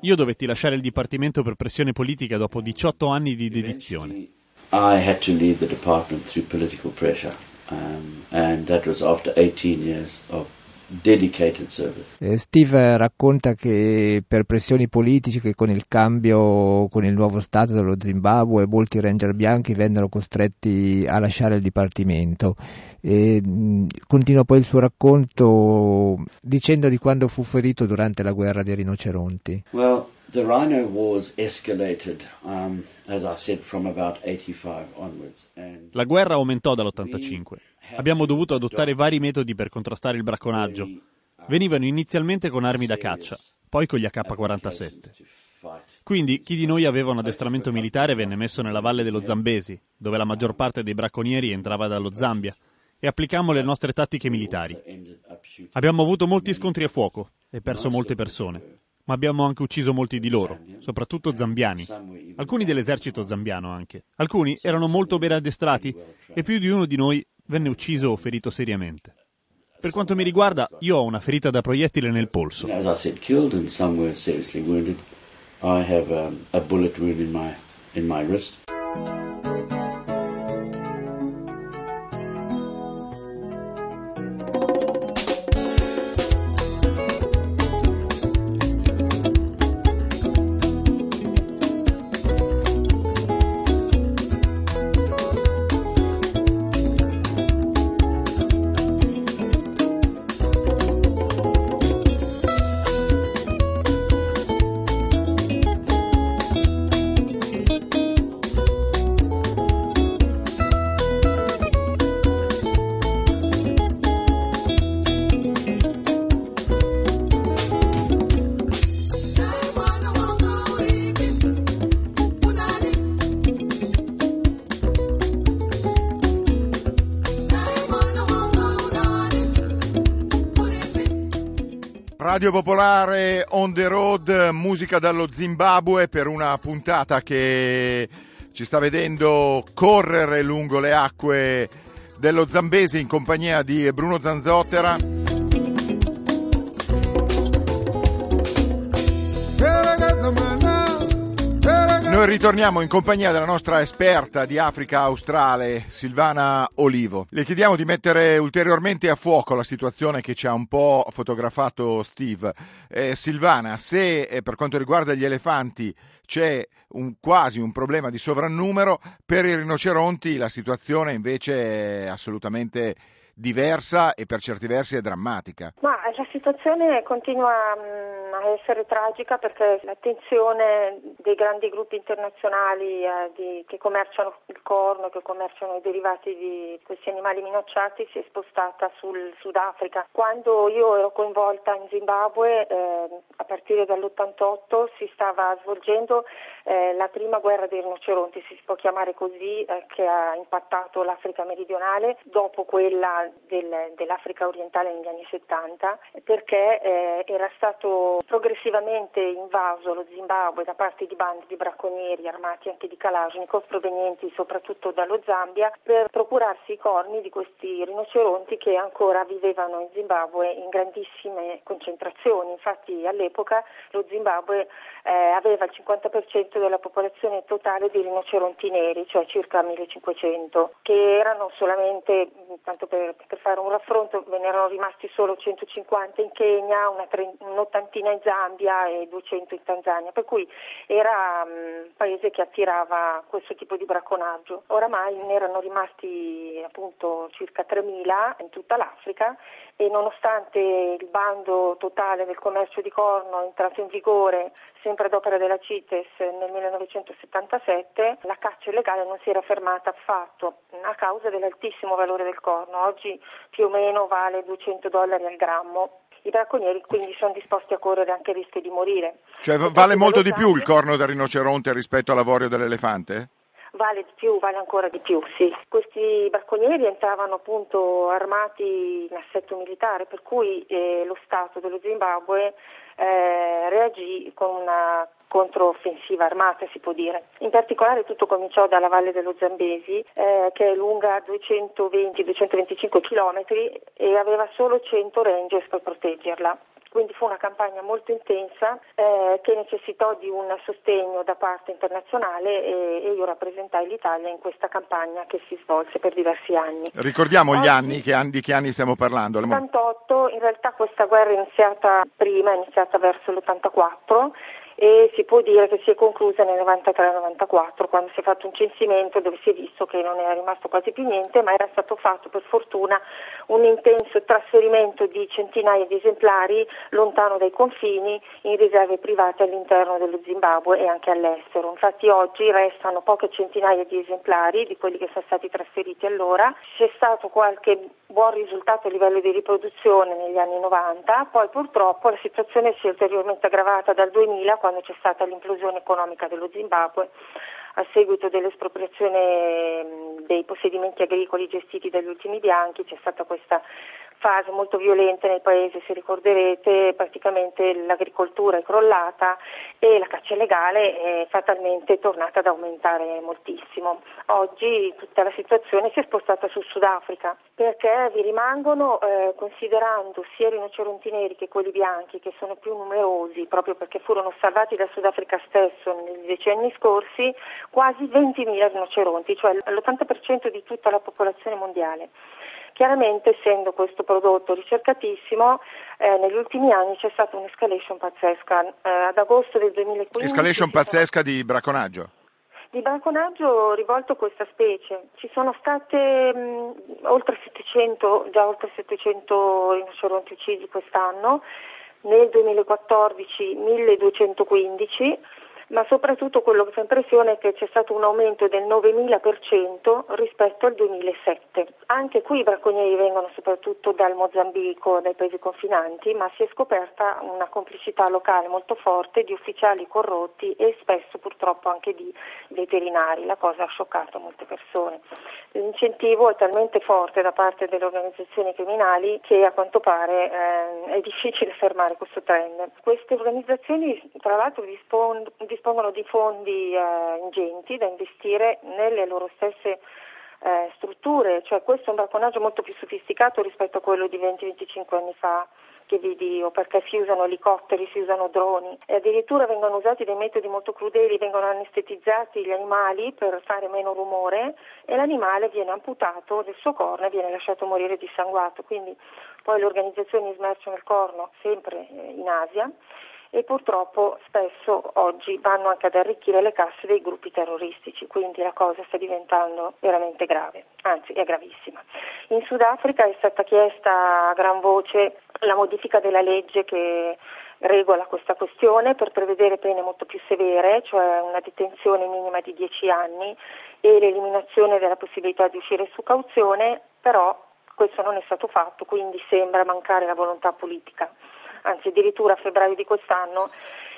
Io dovetti lasciare il dipartimento per pressione politica dopo 18 anni di dedizione. I had to leave the department through political pressure, um, and that was after 18 years of eh, Steve racconta che per pressioni politiche con il cambio, con il nuovo Stato dello Zimbabwe, molti ranger bianchi vennero costretti a lasciare il dipartimento. E, mh, continua poi il suo racconto dicendo di quando fu ferito durante la guerra dei rinoceronti. Well, the rhino wars escalated, um, as I said, from about 85 onwards. And la guerra aumentò dall'85. Abbiamo dovuto adottare vari metodi per contrastare il bracconaggio. Venivano inizialmente con armi da caccia, poi con gli AK-47. Quindi chi di noi aveva un addestramento militare venne messo nella valle dello Zambesi, dove la maggior parte dei bracconieri entrava dallo Zambia, e applicammo le nostre tattiche militari. Abbiamo avuto molti scontri a fuoco e perso molte persone, ma abbiamo anche ucciso molti di loro, soprattutto zambiani, alcuni dell'esercito zambiano anche. Alcuni erano molto ben addestrati e più di uno di noi venne ucciso o ferito seriamente. Per quanto mi riguarda, io ho una ferita da proiettile nel polso. I have um, a bullet wound in my in my wrist. Radio Popolare on the road, musica dallo Zimbabwe per una puntata che ci sta vedendo correre lungo le acque dello Zambesi in compagnia di Bruno Zanzottera. Noi ritorniamo in compagnia della nostra esperta di Africa australe, Silvana Olivo. Le chiediamo di mettere ulteriormente a fuoco la situazione che ci ha un po' fotografato Steve. Eh, Silvana, se eh, per quanto riguarda gli elefanti c'è un, quasi un problema di sovrannumero, per i rinoceronti la situazione invece è assolutamente diversa e per certi versi è drammatica. Ma la situazione continua mh, a essere tragica perché l'attenzione dei grandi gruppi internazionali eh, che commerciano il corno, che commerciano i derivati di questi animali minacciati si è spostata sul Sudafrica. Quando io ero coinvolta in Zimbabwe, eh, a partire dall'88 si stava svolgendo eh, la prima guerra dei rinoceronti, si può chiamare così, eh, che ha impattato l'Africa meridionale dopo quella del, dell'Africa orientale negli anni 70, perché eh, era stato progressivamente invaso lo Zimbabwe da parte di bande di bracconieri armati anche di Kalashnikov provenienti soprattutto dallo Zambia per procurarsi i corni di questi rinoceronti che ancora vivevano in Zimbabwe in grandissime concentrazioni. Infatti all'epoca lo Zimbabwe eh, aveva il 50% della popolazione totale di rinoceronti neri, cioè circa 1500, che erano solamente, tanto per, per fare un raffronto, ve ne erano rimasti solo 150 in Kenya, un'ottantina in Zambia e 200 in Tanzania, per cui era un paese che attirava questo tipo di bracconaggio. Oramai ne erano rimasti appunto circa 3.000 in tutta l'Africa e nonostante il bando totale del commercio di corno entrato in vigore sempre ad opera della CITES nel 1977, la caccia illegale non si era fermata affatto a causa dell'altissimo valore del corno. Oggi più o meno vale 200 dollari al grammo. I bracconieri quindi sono disposti a correre anche il rischio di morire. Cioè vale molto di più il corno del rinoceronte rispetto all'avorio dell'elefante? Vale di più, vale ancora di più, sì. Questi bracconieri entravano appunto armati in assetto militare, per cui eh, lo Stato dello Zimbabwe eh, reagì con una controffensiva armata si può dire. In particolare tutto cominciò dalla Valle dello Zambesi eh, che è lunga 220-225 km e aveva solo 100 rangers per proteggerla quindi fu una campagna molto intensa eh, che necessitò di un sostegno da parte internazionale e, e, io rappresentai l'Italia in questa campagna che si svolse per diversi anni. Ricordiamo Oggi, gli anni, che anni, di che anni stiamo parlando? L'88, in realtà questa guerra è iniziata prima, è iniziata verso l'84 e si può dire che si è conclusa nel 93-94 quando si è fatto un censimento dove si è visto che non era rimasto quasi più niente ma era stato fatto per fortuna un intenso trasferimento di centinaia di esemplari lontano dai confini in riserve private all'interno dello Zimbabwe e anche all'estero. Infatti oggi restano poche centinaia di esemplari di quelli che sono stati trasferiti allora. C'è stato qualche buon risultato a livello di riproduzione negli anni 90, poi purtroppo la situazione si è ulteriormente aggravata dal 2000 quando c'è stata l'implosione economica dello Zimbabwe a seguito dell'espropriazione dei possedimenti agricoli gestiti dagli ultimi bianchi, c'è stata questa fase molto violenta nel paese, se ricorderete, praticamente l'agricoltura è crollata e la caccia illegale è fatalmente tornata ad aumentare moltissimo. Oggi tutta la situazione si è spostata sul Sudafrica perché vi rimangono, eh, considerando sia i rinoceronti neri che quelli bianchi, che sono più numerosi proprio perché furono salvati dal Sudafrica stesso negli decenni scorsi, quasi 20.000 rinoceronti, cioè l'80% di tutta la popolazione mondiale. Chiaramente essendo questo prodotto ricercatissimo, eh, negli ultimi anni c'è stata un'escalation pazzesca. Eh, ad agosto del 2015... Escalation pazzesca sono... di bracconaggio? Di bracconaggio rivolto a questa specie. Ci sono state mh, oltre 700, già oltre 700 rinoceronti uccisi quest'anno, nel 2014 1215 ma soprattutto quello che fa impressione è che c'è stato un aumento del 9000% rispetto al 2007. Anche qui i bracconieri vengono soprattutto dal Mozambico, dai paesi confinanti, ma si è scoperta una complicità locale molto forte di ufficiali corrotti e spesso purtroppo anche di veterinari. La cosa ha scioccato molte persone. L'incentivo è talmente forte da parte delle organizzazioni criminali che a quanto pare eh, è difficile fermare questo trend. Queste organizzazioni tra l'altro dispongono dispongono di fondi eh, ingenti da investire nelle loro stesse eh, strutture, cioè questo è un bracconaggio molto più sofisticato rispetto a quello di 20-25 anni fa che vidi o perché si usano elicotteri, si usano droni. E addirittura vengono usati dei metodi molto crudeli, vengono anestetizzati gli animali per fare meno rumore e l'animale viene amputato del suo corno e viene lasciato morire dissanguato, quindi poi le organizzazioni smerciano il corno sempre eh, in Asia e purtroppo spesso oggi vanno anche ad arricchire le casse dei gruppi terroristici, quindi la cosa sta diventando veramente grave, anzi è gravissima. In Sudafrica è stata chiesta a gran voce la modifica della legge che regola questa questione per prevedere pene molto più severe, cioè una detenzione minima di 10 anni e l'eliminazione della possibilità di uscire su cauzione, però questo non è stato fatto, quindi sembra mancare la volontà politica anzi addirittura a febbraio di quest'anno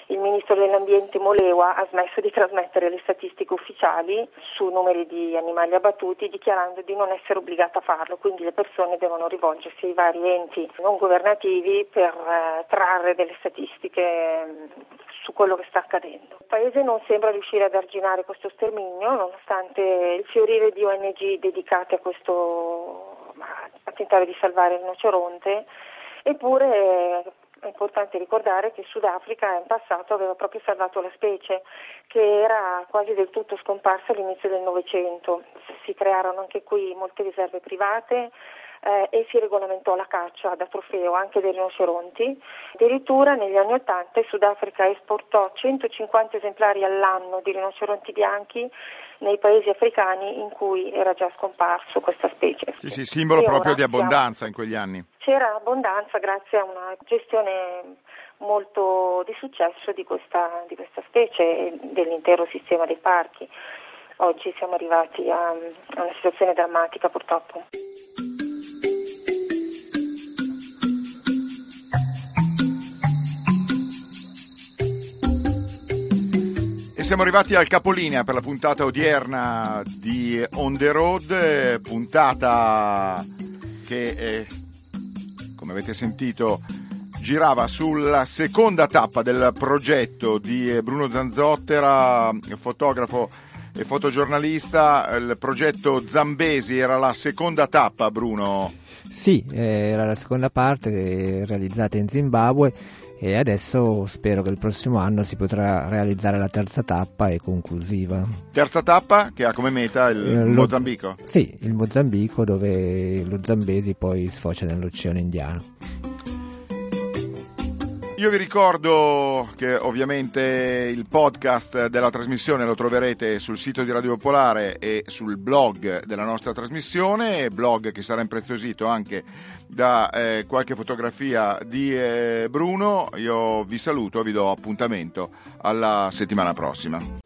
il ministro dell'ambiente Molewa ha smesso di trasmettere le statistiche ufficiali su numeri di animali abbattuti dichiarando di non essere obbligata a farlo, quindi le persone devono rivolgersi ai vari enti non governativi per eh, trarre delle statistiche mm, su quello che sta accadendo. Il Paese non sembra riuscire ad arginare questo sterminio nonostante il fiorire di ONG dedicate a questo a tentare di salvare il rinoceronte, eppure è importante ricordare che Sudafrica in passato aveva proprio salvato la specie che era quasi del tutto scomparsa all'inizio del Novecento. Si crearono anche qui molte riserve private eh, e si regolamentò la caccia da trofeo anche dei rinoceronti. Addirittura negli anni Ottanta Sudafrica esportò 150 esemplari all'anno di rinoceronti bianchi nei paesi africani in cui era già scomparso questa specie. Sì, sì, simbolo e proprio di abbondanza in quegli anni. C'era abbondanza grazie a una gestione molto di successo di questa, di questa specie e dell'intero sistema dei parchi. Oggi siamo arrivati a, a una situazione drammatica purtroppo. Siamo arrivati al capolinea per la puntata odierna di On the Road, puntata che, eh, come avete sentito, girava sulla seconda tappa del progetto di Bruno Zanzottera, fotografo e fotogiornalista. Il progetto Zambesi era la seconda tappa, Bruno. Sì, era la seconda parte realizzata in Zimbabwe e adesso spero che il prossimo anno si potrà realizzare la terza tappa e conclusiva. Terza tappa che ha come meta il eh, Mozambico? Sì, il Mozambico dove lo Zambesi poi sfocia nell'Oceano Indiano. Io vi ricordo che ovviamente il podcast della trasmissione lo troverete sul sito di Radio Popolare e sul blog della nostra trasmissione, blog che sarà impreziosito anche da eh, qualche fotografia di eh, Bruno. Io vi saluto, vi do appuntamento alla settimana prossima.